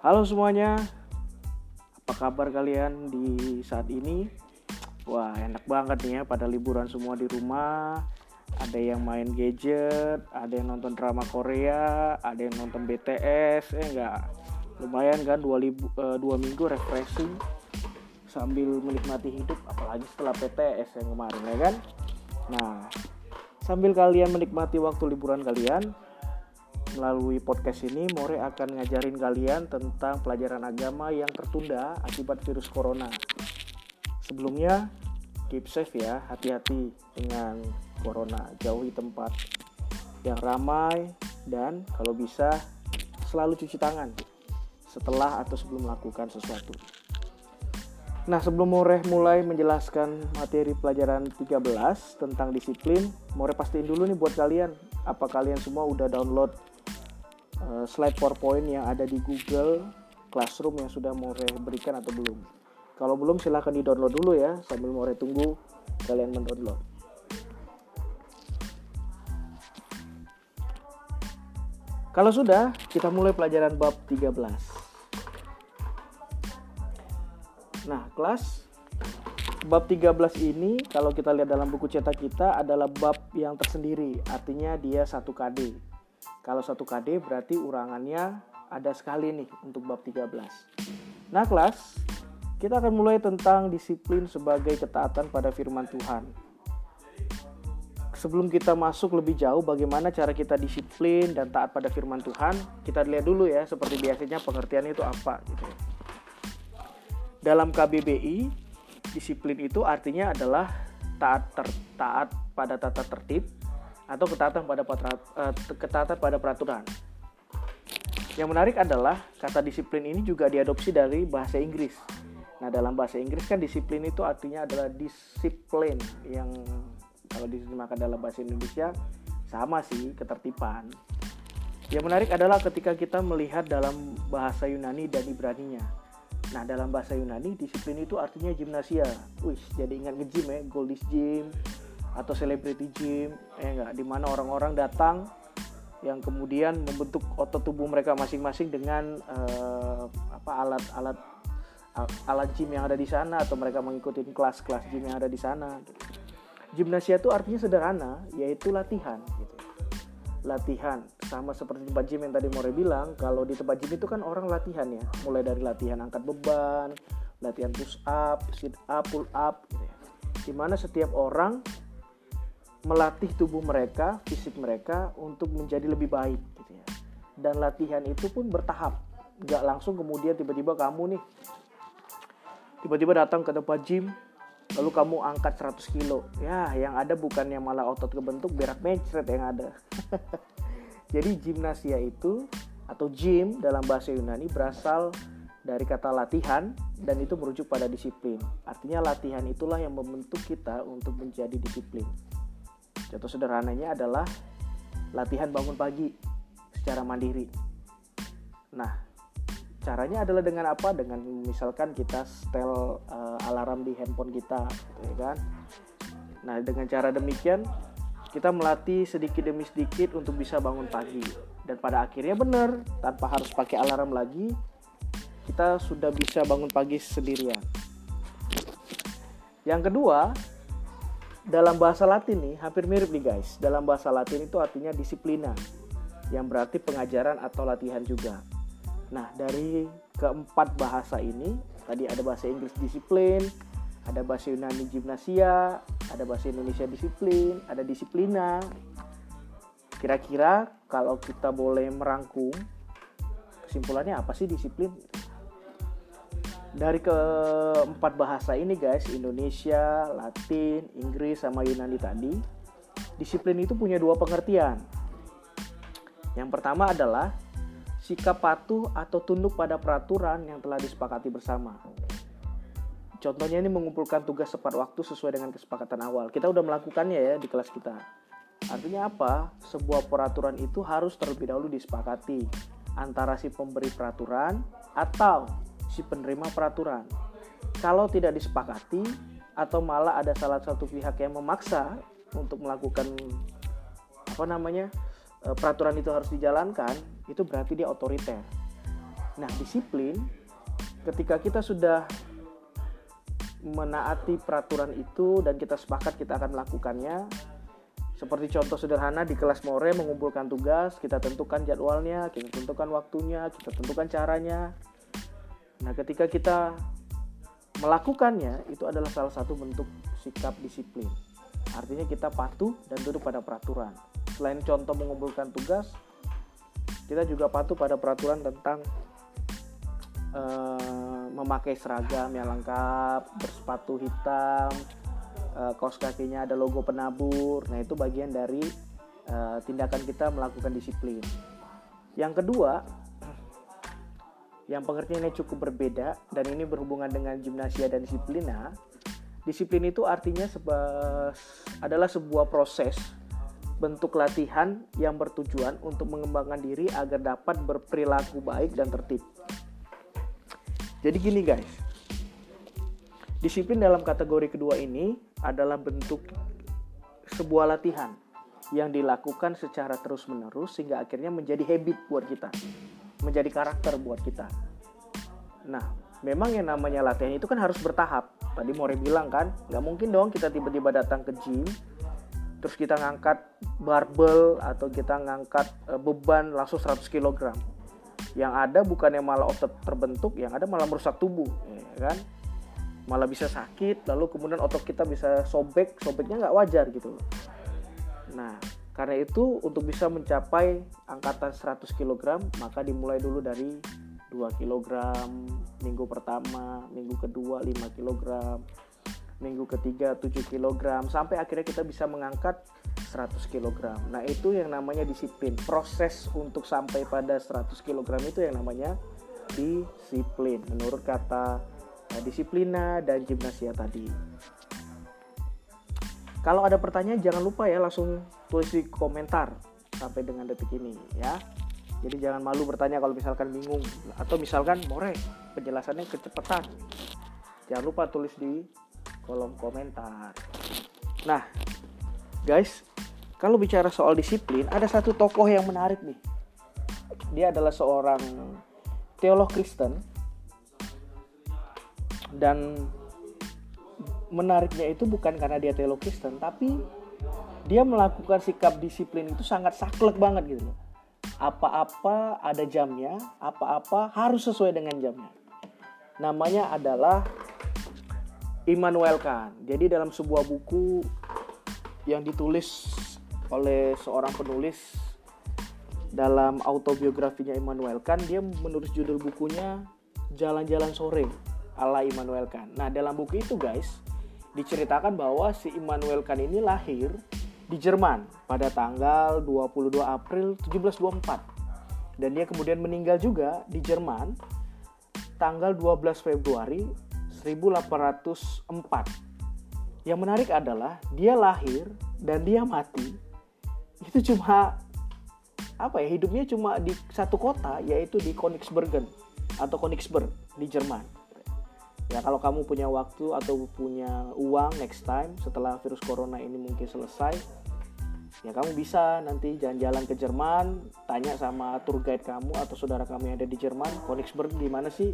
Halo semuanya, apa kabar kalian di saat ini? Wah enak banget nih ya pada liburan semua di rumah. Ada yang main gadget, ada yang nonton drama Korea, ada yang nonton BTS Eh enggak, lumayan kan dua, libu, uh, dua minggu refreshing Sambil menikmati hidup, apalagi setelah PTS yang kemarin ya kan? Nah, sambil kalian menikmati waktu liburan kalian Melalui podcast ini, More akan ngajarin kalian tentang pelajaran agama yang tertunda akibat virus corona. Sebelumnya, keep safe ya, hati-hati dengan corona, jauhi tempat yang ramai dan kalau bisa selalu cuci tangan setelah atau sebelum melakukan sesuatu. Nah, sebelum More mulai menjelaskan materi pelajaran 13 tentang disiplin, More pastiin dulu nih buat kalian, apa kalian semua udah download uh, slide PowerPoint yang ada di Google Classroom yang sudah More berikan atau belum. Kalau belum silahkan di download dulu ya sambil More tunggu kalian mendownload. Kalau sudah, kita mulai pelajaran bab 13. Nah, kelas bab 13 ini kalau kita lihat dalam buku cetak kita adalah bab yang tersendiri, artinya dia satu KD. Kalau satu KD berarti urangannya ada sekali nih untuk bab 13. Nah kelas, kita akan mulai tentang disiplin sebagai ketaatan pada firman Tuhan. Sebelum kita masuk lebih jauh bagaimana cara kita disiplin dan taat pada firman Tuhan, kita lihat dulu ya seperti biasanya pengertian itu apa gitu. Dalam KBBI, disiplin itu artinya adalah taat ter, taat pada tata tertib, atau ketaatan pada uh, ketaatan pada peraturan. Yang menarik adalah kata disiplin ini juga diadopsi dari bahasa Inggris. Nah, dalam bahasa Inggris kan disiplin itu artinya adalah disiplin yang kalau diterjemahkan dalam bahasa Indonesia sama sih ketertiban. Yang menarik adalah ketika kita melihat dalam bahasa Yunani dan Ibraninya. Nah, dalam bahasa Yunani disiplin itu artinya gimnasia. Wih, jadi ingat nge-gym ya, Goldis Gym, atau celebrity gym ya enggak di mana orang-orang datang yang kemudian membentuk otot tubuh mereka masing-masing dengan uh, apa alat-alat alat gym yang ada di sana atau mereka mengikuti kelas-kelas gym yang ada di sana. Gimnasia itu artinya sederhana, yaitu latihan. Gitu. Latihan sama seperti tempat gym yang tadi More bilang, kalau di tempat gym itu kan orang latihan ya, mulai dari latihan angkat beban, latihan push up, sit up, pull up, gitu ya. Di mana setiap orang melatih tubuh mereka, fisik mereka untuk menjadi lebih baik gitu ya. Dan latihan itu pun bertahap, nggak langsung kemudian tiba-tiba kamu nih tiba-tiba datang ke tempat gym lalu kamu angkat 100 kilo. Ya yang ada bukannya malah otot kebentuk berak mencret yang ada. Jadi gimnasia itu atau gym dalam bahasa Yunani berasal dari kata latihan dan itu merujuk pada disiplin. Artinya latihan itulah yang membentuk kita untuk menjadi disiplin Contoh sederhananya adalah latihan bangun pagi secara mandiri. Nah, caranya adalah dengan apa? Dengan misalkan kita setel uh, alarm di handphone kita, gitu ya kan? Nah, dengan cara demikian kita melatih sedikit demi sedikit untuk bisa bangun pagi. Dan pada akhirnya benar, tanpa harus pakai alarm lagi, kita sudah bisa bangun pagi sendirian. Yang kedua, dalam bahasa Latin nih hampir mirip nih guys. Dalam bahasa Latin itu artinya disiplina yang berarti pengajaran atau latihan juga. Nah, dari keempat bahasa ini, tadi ada bahasa Inggris disiplin, ada bahasa Yunani gimnasia, ada bahasa Indonesia disiplin, ada disiplina. Kira-kira kalau kita boleh merangkum kesimpulannya apa sih disiplin? Dari keempat bahasa ini guys Indonesia, Latin, Inggris sama Yunani tadi disiplin itu punya dua pengertian. Yang pertama adalah sikap patuh atau tunduk pada peraturan yang telah disepakati bersama. Contohnya ini mengumpulkan tugas tepat waktu sesuai dengan kesepakatan awal. Kita udah melakukannya ya di kelas kita. Artinya apa? Sebuah peraturan itu harus terlebih dahulu disepakati antara si pemberi peraturan atau si penerima peraturan. Kalau tidak disepakati atau malah ada salah satu pihak yang memaksa untuk melakukan apa namanya e, peraturan itu harus dijalankan, itu berarti dia otoriter. Nah, disiplin ketika kita sudah menaati peraturan itu dan kita sepakat kita akan melakukannya. Seperti contoh sederhana di kelas more mengumpulkan tugas, kita tentukan jadwalnya, kita tentukan waktunya, kita tentukan caranya. Nah, ketika kita melakukannya itu adalah salah satu bentuk sikap disiplin. Artinya kita patuh dan tunduk pada peraturan. Selain contoh mengumpulkan tugas, kita juga patuh pada peraturan tentang uh, memakai seragam yang lengkap, bersepatu hitam, uh, kaos kakinya ada logo penabur. Nah, itu bagian dari uh, tindakan kita melakukan disiplin. Yang kedua, yang pengertiannya cukup berbeda dan ini berhubungan dengan gimnasia dan disiplina. Disiplin itu artinya seba, adalah sebuah proses bentuk latihan yang bertujuan untuk mengembangkan diri agar dapat berperilaku baik dan tertib. Jadi gini guys, disiplin dalam kategori kedua ini adalah bentuk sebuah latihan yang dilakukan secara terus-menerus sehingga akhirnya menjadi habit buat kita menjadi karakter buat kita. Nah, memang yang namanya latihan itu kan harus bertahap. Tadi More bilang kan, nggak mungkin dong kita tiba-tiba datang ke gym, terus kita ngangkat barbel atau kita ngangkat eh, beban langsung 100 kg. Yang ada bukan yang malah otot terbentuk, yang ada malah merusak tubuh, ya kan? Malah bisa sakit, lalu kemudian otot kita bisa sobek, sobeknya nggak wajar gitu Nah, karena itu untuk bisa mencapai angkatan 100 kg maka dimulai dulu dari 2 kg minggu pertama, minggu kedua 5 kg, minggu ketiga 7 kg sampai akhirnya kita bisa mengangkat 100 kg. Nah, itu yang namanya disiplin. Proses untuk sampai pada 100 kg itu yang namanya disiplin menurut kata nah, disiplina dan gimnasia tadi. Kalau ada pertanyaan jangan lupa ya langsung tulis di komentar sampai dengan detik ini ya. Jadi jangan malu bertanya kalau misalkan bingung atau misalkan more penjelasannya kecepatan. Jangan lupa tulis di kolom komentar. Nah, guys, kalau bicara soal disiplin, ada satu tokoh yang menarik nih. Dia adalah seorang teolog Kristen dan menariknya itu bukan karena dia teolog Kristen, tapi dia melakukan sikap disiplin itu sangat saklek banget gitu loh. Apa-apa ada jamnya, apa-apa harus sesuai dengan jamnya. Namanya adalah Immanuel Kant. Jadi dalam sebuah buku yang ditulis oleh seorang penulis dalam autobiografinya Immanuel Kant, dia menulis judul bukunya Jalan-jalan sore ala Immanuel Kant. Nah, dalam buku itu guys, diceritakan bahwa si Immanuel Kant ini lahir di Jerman pada tanggal 22 April 1724 dan dia kemudian meninggal juga di Jerman tanggal 12 Februari 1804. Yang menarik adalah dia lahir dan dia mati itu cuma apa ya hidupnya cuma di satu kota yaitu di Königsbergen atau Königsberg di Jerman ya kalau kamu punya waktu atau punya uang next time setelah virus corona ini mungkin selesai ya kamu bisa nanti jalan-jalan ke Jerman tanya sama tour guide kamu atau saudara kamu yang ada di Jerman Königsberg di mana sih?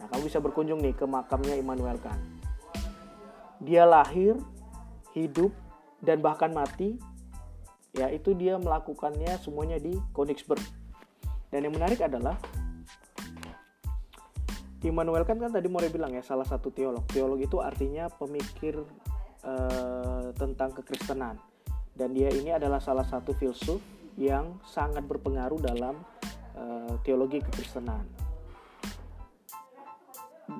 Nah kamu bisa berkunjung nih ke makamnya Immanuel Kant. Dia lahir hidup dan bahkan mati ya itu dia melakukannya semuanya di Königsberg dan yang menarik adalah Immanuel kan kan tadi mau bilang ya salah satu teolog. Teolog itu artinya pemikir uh, tentang kekristenan. Dan dia ini adalah salah satu filsuf yang sangat berpengaruh dalam uh, teologi kekristenan.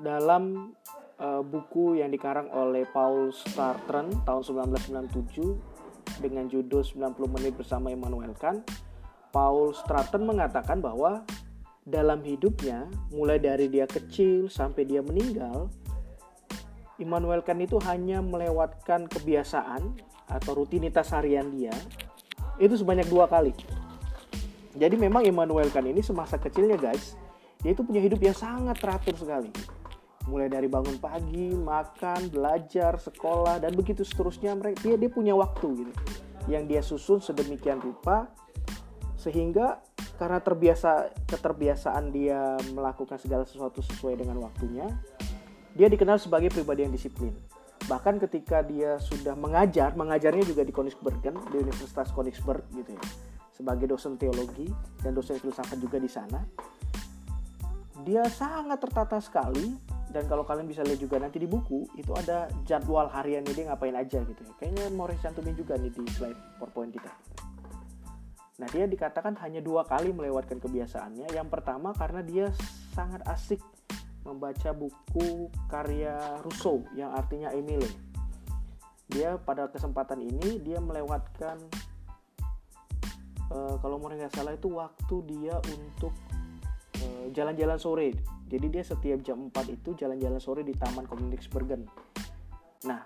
Dalam uh, buku yang dikarang oleh Paul Startren tahun 1997 dengan judul 90 menit bersama Immanuel Kant, Paul Stratton mengatakan bahwa dalam hidupnya, mulai dari dia kecil sampai dia meninggal, Immanuel Kant itu hanya melewatkan kebiasaan atau rutinitas harian dia itu sebanyak dua kali. Jadi memang Immanuel Kant ini semasa kecilnya guys, dia itu punya hidup yang sangat teratur sekali. Mulai dari bangun pagi, makan, belajar, sekolah, dan begitu seterusnya. Mereka dia dia punya waktu gitu, yang dia susun sedemikian rupa sehingga karena terbiasa keterbiasaan dia melakukan segala sesuatu sesuai dengan waktunya, dia dikenal sebagai pribadi yang disiplin. Bahkan ketika dia sudah mengajar, mengajarnya juga di Königsbergen, di Universitas Königsberg gitu ya, sebagai dosen teologi dan dosen filsafat juga di sana. Dia sangat tertata sekali dan kalau kalian bisa lihat juga nanti di buku itu ada jadwal hariannya dia ngapain aja gitu ya kayaknya mau cantumin juga nih di slide powerpoint kita nah dia dikatakan hanya dua kali melewatkan kebiasaannya yang pertama karena dia sangat asik membaca buku karya Rousseau yang artinya Emile dia pada kesempatan ini dia melewatkan uh, kalau mau nggak salah itu waktu dia untuk eh, jalan-jalan sore jadi dia setiap jam 4 itu jalan-jalan sore di Taman Königsbergen. Nah,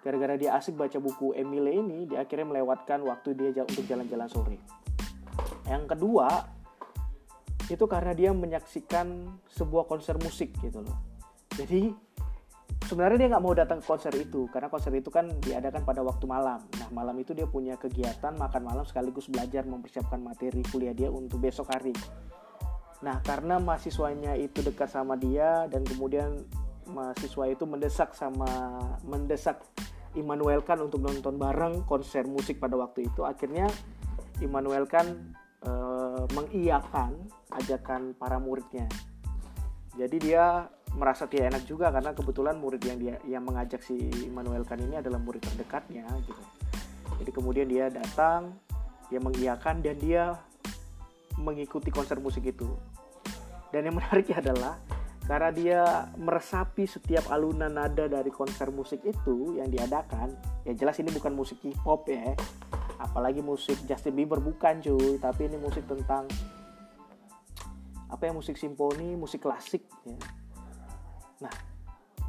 gara-gara dia asik baca buku Emile ini, dia akhirnya melewatkan waktu dia untuk jalan-jalan sore. Yang kedua, itu karena dia menyaksikan sebuah konser musik gitu loh. Jadi sebenarnya dia nggak mau datang ke konser itu karena konser itu kan diadakan pada waktu malam. Nah malam itu dia punya kegiatan makan malam sekaligus belajar mempersiapkan materi kuliah dia untuk besok hari. Nah, karena mahasiswanya itu dekat sama dia dan kemudian mahasiswa itu mendesak sama mendesak Immanuel kan untuk nonton bareng konser musik pada waktu itu, akhirnya Immanuel kan e, mengiyakan ajakan para muridnya. Jadi dia merasa tidak enak juga karena kebetulan murid yang dia yang mengajak si Immanuel kan ini adalah murid terdekatnya gitu. Jadi kemudian dia datang, dia mengiyakan dan dia mengikuti konser musik itu. Dan yang menariknya adalah karena dia meresapi setiap alunan nada dari konser musik itu yang diadakan, ya jelas ini bukan musik hip hop ya, apalagi musik Justin Bieber bukan cuy, tapi ini musik tentang apa ya musik simfoni, musik klasik ya. Nah,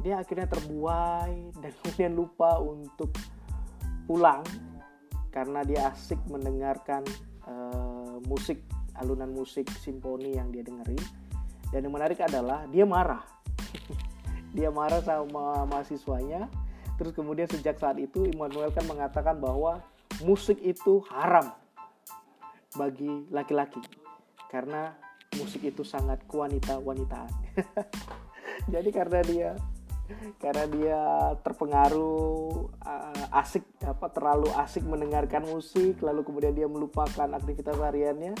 dia akhirnya terbuai dan kemudian lupa untuk pulang karena dia asik mendengarkan uh, musik alunan musik simfoni yang dia dengerin. Dan yang menarik adalah dia marah. Dia marah sama mahasiswanya. Terus kemudian sejak saat itu Immanuel kan mengatakan bahwa musik itu haram bagi laki-laki karena musik itu sangat wanita wanitaan jadi karena dia karena dia terpengaruh uh, asik apa terlalu asik mendengarkan musik lalu kemudian dia melupakan aktivitas hariannya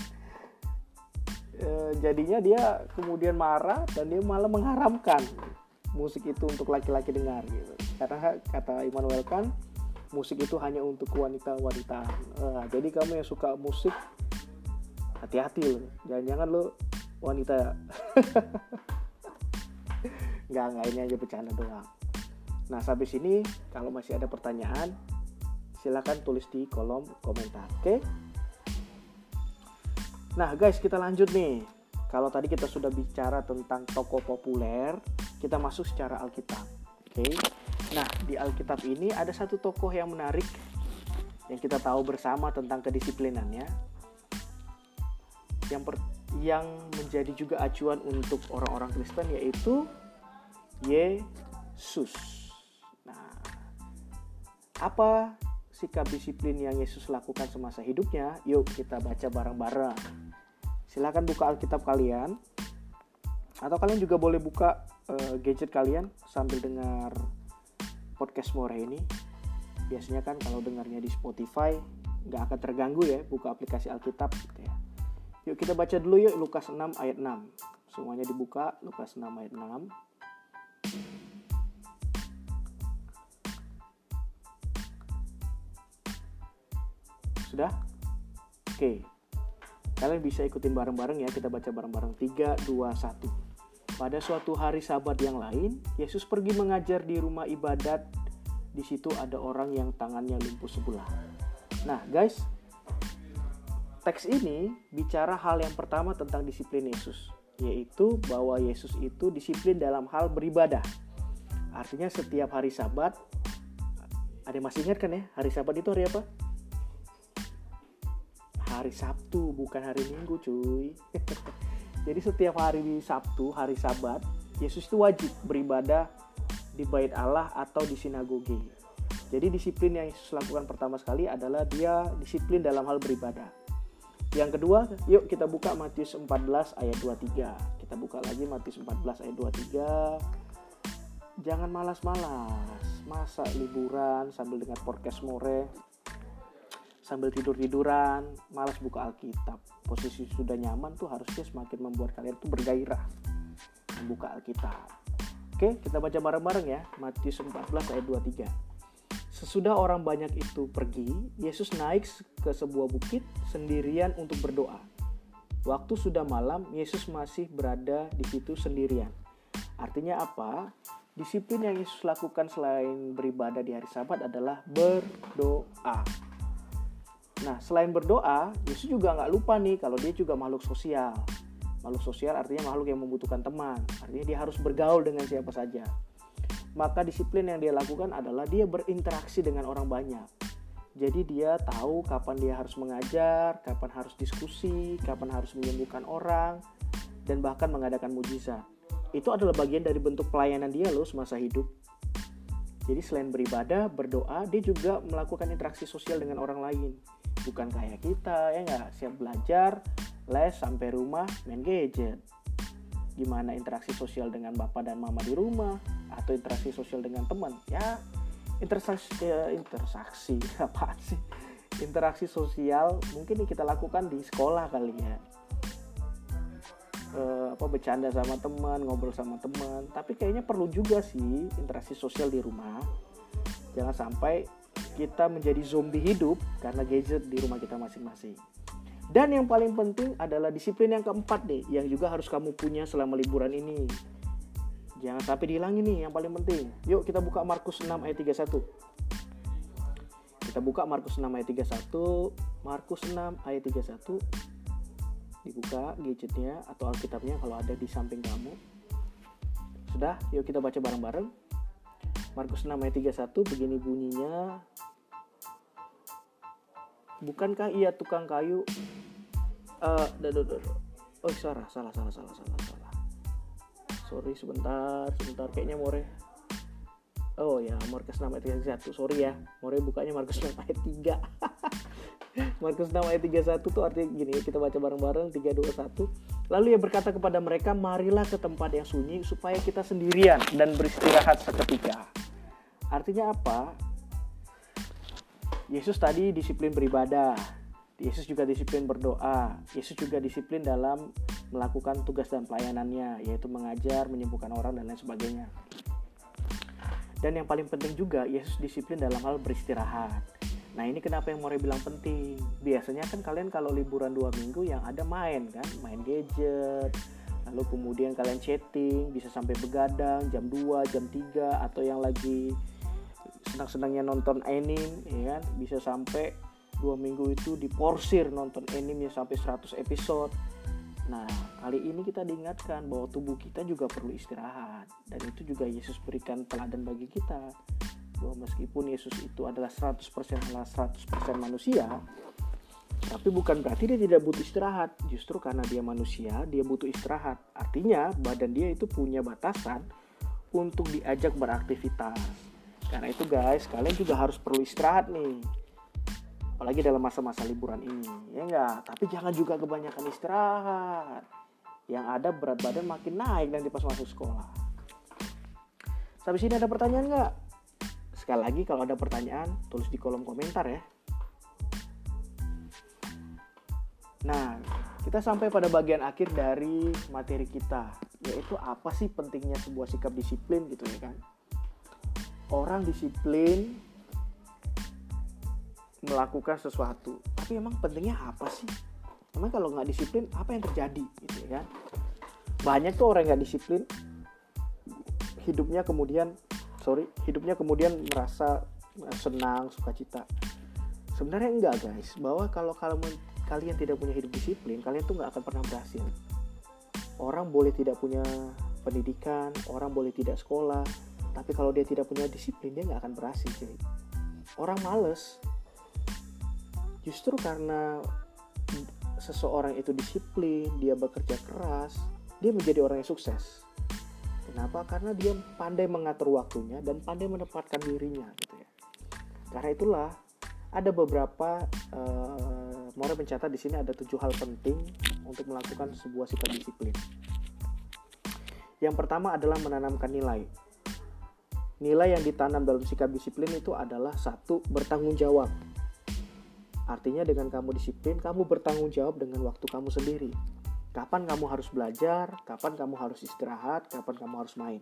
e, jadinya dia kemudian marah dan dia malah mengharamkan musik itu untuk laki-laki dengar gitu. Karena kata Immanuel kan musik itu hanya untuk wanita-wanita. E, jadi kamu yang suka musik hati-hati loh. Jangan-jangan lo wanita. Nggak nggak ini aja bercanda doang. Nah sampai sini kalau masih ada pertanyaan silahkan tulis di kolom komentar oke? Okay? Nah guys kita lanjut nih. Kalau tadi kita sudah bicara tentang tokoh populer Kita masuk secara Alkitab Oke? okay? Nah di Alkitab ini ada satu tokoh yang menarik Yang kita tahu bersama tentang kedisiplinannya. Yang, per, yang menjadi juga acuan untuk orang-orang Kristen yaitu Yesus. Nah apa sikap disiplin yang Yesus lakukan semasa hidupnya, yuk kita baca bareng-bareng. Silahkan buka Alkitab kalian, atau kalian juga boleh buka uh, gadget kalian sambil dengar podcast More ini. Biasanya kan kalau dengarnya di Spotify nggak akan terganggu ya, buka aplikasi Alkitab gitu ya. Yuk kita baca dulu yuk Lukas 6 ayat 6. Semuanya dibuka Lukas 6 ayat 6. Sudah? Oke. Kalian bisa ikutin bareng-bareng ya. Kita baca bareng-bareng 3 2 1. Pada suatu hari sabat yang lain, Yesus pergi mengajar di rumah ibadat. Di situ ada orang yang tangannya lumpuh sebelah. Nah, guys, teks ini bicara hal yang pertama tentang disiplin Yesus, yaitu bahwa Yesus itu disiplin dalam hal beribadah. Artinya setiap hari Sabat, ada yang masih ingat kan ya? Hari Sabat itu hari apa? hari Sabtu bukan hari Minggu cuy jadi setiap hari Sabtu hari Sabat Yesus itu wajib beribadah di bait Allah atau di sinagoge jadi disiplin yang Yesus lakukan pertama sekali adalah dia disiplin dalam hal beribadah Yang kedua, yuk kita buka Matius 14 ayat 23. Kita buka lagi Matius 14 ayat 23. Jangan malas-malas. Masa liburan sambil dengar podcast more, sambil tidur-tiduran, malas buka Alkitab. Posisi sudah nyaman tuh harusnya semakin membuat kalian tuh bergairah membuka Alkitab. Oke, kita baca bareng-bareng ya. Matius 14 ayat 23. Sesudah orang banyak itu pergi, Yesus naik ke sebuah bukit sendirian untuk berdoa. Waktu sudah malam, Yesus masih berada di situ sendirian. Artinya apa? Disiplin yang Yesus lakukan selain beribadah di hari Sabat adalah berdoa. Nah, selain berdoa, Yesus juga nggak lupa nih kalau dia juga makhluk sosial. Makhluk sosial artinya makhluk yang membutuhkan teman. Artinya dia harus bergaul dengan siapa saja maka disiplin yang dia lakukan adalah dia berinteraksi dengan orang banyak. Jadi dia tahu kapan dia harus mengajar, kapan harus diskusi, kapan harus menyembuhkan orang, dan bahkan mengadakan mujizat. Itu adalah bagian dari bentuk pelayanan dia loh semasa hidup. Jadi selain beribadah, berdoa, dia juga melakukan interaksi sosial dengan orang lain. Bukan kayak kita, ya nggak? Siap belajar, les, sampai rumah, main gadget. Gimana interaksi sosial dengan bapak dan mama di rumah, atau interaksi sosial dengan teman? Ya interaksi ya, interaksi apa sih? Interaksi sosial mungkin kita lakukan di sekolah kali ya. E, apa bercanda sama teman ngobrol sama teman. Tapi kayaknya perlu juga sih interaksi sosial di rumah. Jangan sampai kita menjadi zombie hidup karena gadget di rumah kita masing-masing dan yang paling penting adalah disiplin yang keempat deh yang juga harus kamu punya selama liburan ini Jangan sampai dihilangin nih yang paling penting. Yuk kita buka Markus 6 ayat 31. Kita buka Markus 6 ayat 31. Markus 6 ayat 31. Dibuka gadgetnya atau Alkitabnya kalau ada di samping kamu. Sudah, yuk kita baca bareng-bareng. Markus 6 ayat 31 begini bunyinya. Bukankah ia tukang kayu? Uh, oh, salah, salah, salah, salah, salah, salah. Sorry sebentar sebentar kayaknya more. Oh ya Markus 6 ayat 31 sorry ya more bukanya Markus 6 ayat 3 Markus 6 ayat 31 tuh artinya gini kita baca bareng-bareng 3 2 1 lalu ia berkata kepada mereka marilah ke tempat yang sunyi supaya kita sendirian dan beristirahat seketika artinya apa Yesus tadi disiplin beribadah Yesus juga disiplin berdoa. Yesus juga disiplin dalam melakukan tugas dan pelayanannya, yaitu mengajar, menyembuhkan orang, dan lain sebagainya. Dan yang paling penting juga, Yesus disiplin dalam hal beristirahat. Nah ini kenapa yang More bilang penting. Biasanya kan kalian kalau liburan dua minggu yang ada main kan, main gadget, lalu kemudian kalian chatting, bisa sampai begadang jam 2, jam 3, atau yang lagi senang-senangnya nonton anime, ya kan, bisa sampai dua minggu itu diporsir nonton anime sampai 100 episode Nah, kali ini kita diingatkan bahwa tubuh kita juga perlu istirahat dan itu juga Yesus berikan teladan bagi kita bahwa meskipun Yesus itu adalah 100% Allah 100% manusia, tapi bukan berarti dia tidak butuh istirahat. Justru karena dia manusia, dia butuh istirahat. Artinya, badan dia itu punya batasan untuk diajak beraktivitas. Karena itu guys, kalian juga harus perlu istirahat nih. Apalagi dalam masa-masa liburan ini ya enggak tapi jangan juga kebanyakan istirahat. Yang ada berat badan makin naik nanti pas masuk sekolah. Sampai sini ada pertanyaan nggak? Sekali lagi kalau ada pertanyaan tulis di kolom komentar ya. Nah kita sampai pada bagian akhir dari materi kita yaitu apa sih pentingnya sebuah sikap disiplin gitu ya kan orang disiplin melakukan sesuatu. Tapi emang pentingnya apa sih? Emang kalau nggak disiplin apa yang terjadi? Gitu ya. Banyak tuh orang nggak disiplin hidupnya kemudian sorry hidupnya kemudian merasa senang sukacita. Sebenarnya enggak guys. Bahwa kalau kalau kalian tidak punya hidup disiplin kalian tuh nggak akan pernah berhasil. Orang boleh tidak punya pendidikan orang boleh tidak sekolah tapi kalau dia tidak punya disiplin dia nggak akan berhasil jadi orang males justru karena seseorang itu disiplin, dia bekerja keras, dia menjadi orang yang sukses. Kenapa? Karena dia pandai mengatur waktunya dan pandai menempatkan dirinya gitu ya. Karena itulah ada beberapa uh, More mencatat di sini ada tujuh hal penting untuk melakukan sebuah sikap disiplin. Yang pertama adalah menanamkan nilai. Nilai yang ditanam dalam sikap disiplin itu adalah satu bertanggung jawab. Artinya dengan kamu disiplin, kamu bertanggung jawab dengan waktu kamu sendiri. Kapan kamu harus belajar, kapan kamu harus istirahat, kapan kamu harus main.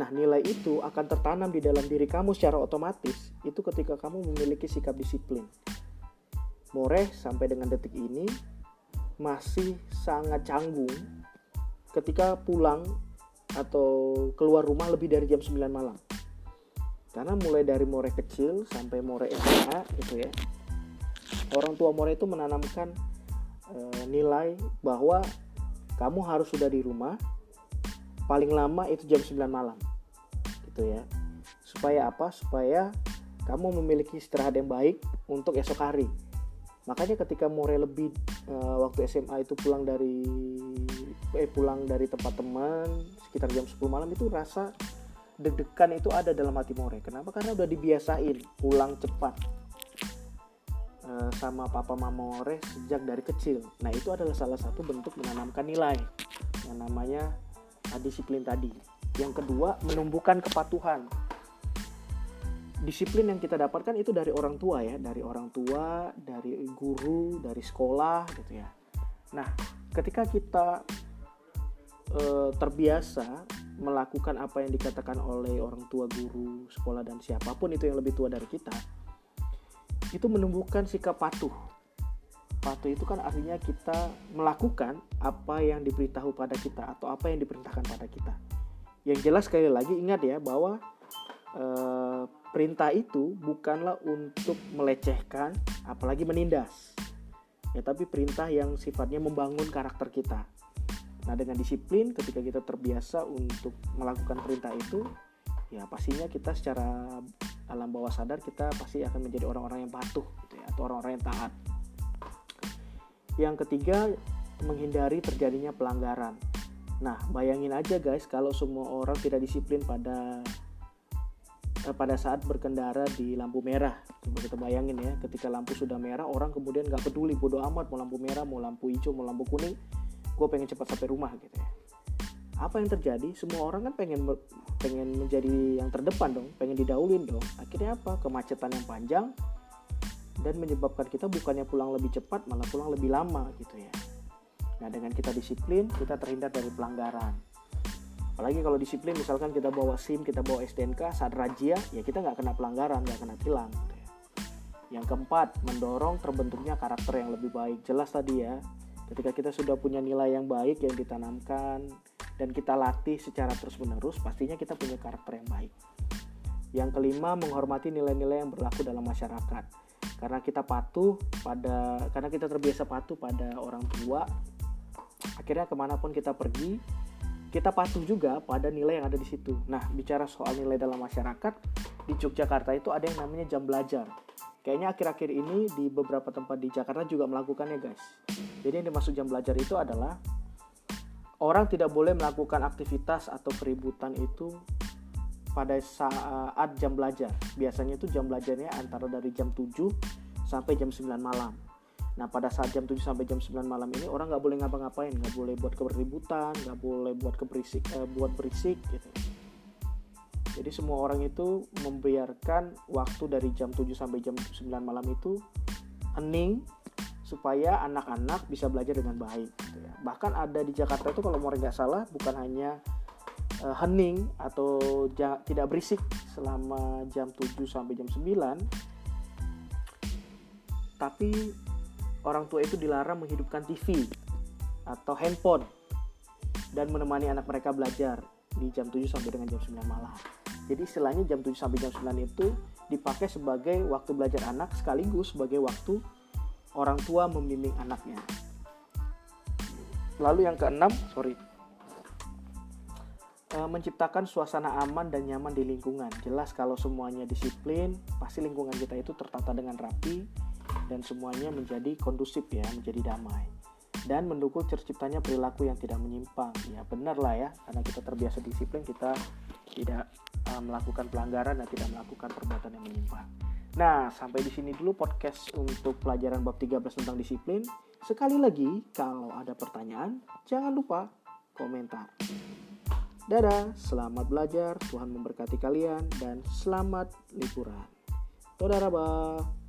Nah, nilai itu akan tertanam di dalam diri kamu secara otomatis itu ketika kamu memiliki sikap disiplin. More sampai dengan detik ini masih sangat canggung ketika pulang atau keluar rumah lebih dari jam 9 malam. Karena mulai dari More kecil sampai More SMA gitu ya. Orang tua More itu menanamkan e, nilai bahwa kamu harus sudah di rumah paling lama itu jam 9 malam gitu ya supaya apa supaya kamu memiliki istirahat yang baik untuk esok hari makanya ketika More lebih uh, waktu SMA itu pulang dari eh pulang dari tempat teman sekitar jam 10 malam itu rasa deg-degan itu ada dalam hati More kenapa karena udah dibiasain pulang cepat uh, sama papa mama More sejak dari kecil nah itu adalah salah satu bentuk menanamkan nilai yang namanya disiplin tadi yang kedua, menumbuhkan kepatuhan. Disiplin yang kita dapatkan itu dari orang tua ya, dari orang tua, dari guru, dari sekolah gitu ya. Nah, ketika kita e, terbiasa melakukan apa yang dikatakan oleh orang tua, guru, sekolah dan siapa pun itu yang lebih tua dari kita, itu menumbuhkan sikap patuh. Patuh itu kan artinya kita melakukan apa yang diberitahu pada kita atau apa yang diperintahkan pada kita yang jelas sekali lagi ingat ya bahwa e, perintah itu bukanlah untuk melecehkan apalagi menindas. Ya tapi perintah yang sifatnya membangun karakter kita. Nah, dengan disiplin ketika kita terbiasa untuk melakukan perintah itu, ya pastinya kita secara alam bawah sadar kita pasti akan menjadi orang-orang yang patuh gitu ya, atau orang-orang yang taat. Yang ketiga, menghindari terjadinya pelanggaran. Nah, bayangin aja guys kalau semua orang tidak disiplin pada eh, pada saat berkendara di lampu merah. Coba kita bayangin ya, ketika lampu sudah merah, orang kemudian gak peduli, bodoh amat mau lampu merah, mau lampu hijau, mau lampu kuning, gue pengen cepat sampai rumah gitu ya. Apa yang terjadi? Semua orang kan pengen pengen menjadi yang terdepan dong, pengen didahuluin dong. Akhirnya apa? Kemacetan yang panjang dan menyebabkan kita bukannya pulang lebih cepat, malah pulang lebih lama gitu ya. Nah, dengan kita disiplin, kita terhindar dari pelanggaran. Apalagi kalau disiplin, misalkan kita bawa SIM, kita bawa STNK, saat razia, ya kita nggak kena pelanggaran, nggak kena tilang. Gitu ya. Yang keempat, mendorong terbentuknya karakter yang lebih baik. Jelas tadi ya, ketika kita sudah punya nilai yang baik yang ditanamkan, dan kita latih secara terus-menerus, pastinya kita punya karakter yang baik. Yang kelima, menghormati nilai-nilai yang berlaku dalam masyarakat. Karena kita patuh pada, karena kita terbiasa patuh pada orang tua, akhirnya ke mana pun kita pergi kita patuh juga pada nilai yang ada di situ. Nah, bicara soal nilai dalam masyarakat, di Yogyakarta itu ada yang namanya jam belajar. Kayaknya akhir-akhir ini di beberapa tempat di Jakarta juga melakukannya, guys. Jadi yang dimaksud jam belajar itu adalah orang tidak boleh melakukan aktivitas atau keributan itu pada saat jam belajar. Biasanya itu jam belajarnya antara dari jam 7 sampai jam 9 malam. Nah pada saat jam 7 sampai jam 9 malam ini orang nggak boleh ngapa-ngapain, nggak boleh buat keributan, nggak boleh buat keberisik, eh, buat berisik gitu. Jadi semua orang itu membiarkan waktu dari jam 7 sampai jam 9 malam itu hening supaya anak-anak bisa belajar dengan baik. Gitu ya. Bahkan ada di Jakarta itu kalau mau nggak salah bukan hanya uh, hening atau tidak berisik selama jam 7 sampai jam 9 tapi orang tua itu dilarang menghidupkan TV atau handphone dan menemani anak mereka belajar di jam 7 sampai dengan jam 9 malam. Jadi istilahnya jam 7 sampai jam 9 itu dipakai sebagai waktu belajar anak sekaligus sebagai waktu orang tua membimbing anaknya. Lalu yang keenam, sorry, e, menciptakan suasana aman dan nyaman di lingkungan. Jelas kalau semuanya disiplin, pasti lingkungan kita itu tertata dengan rapi, dan semuanya menjadi kondusif ya, menjadi damai. Dan mendukung terciptanya perilaku yang tidak menyimpang. Ya benar lah ya, karena kita terbiasa disiplin, kita tidak melakukan pelanggaran dan tidak melakukan perbuatan yang menyimpang. Nah, sampai di sini dulu podcast untuk pelajaran bab 13 tentang disiplin. Sekali lagi, kalau ada pertanyaan, jangan lupa komentar. Dadah, selamat belajar, Tuhan memberkati kalian, dan selamat liburan. Toda rabah.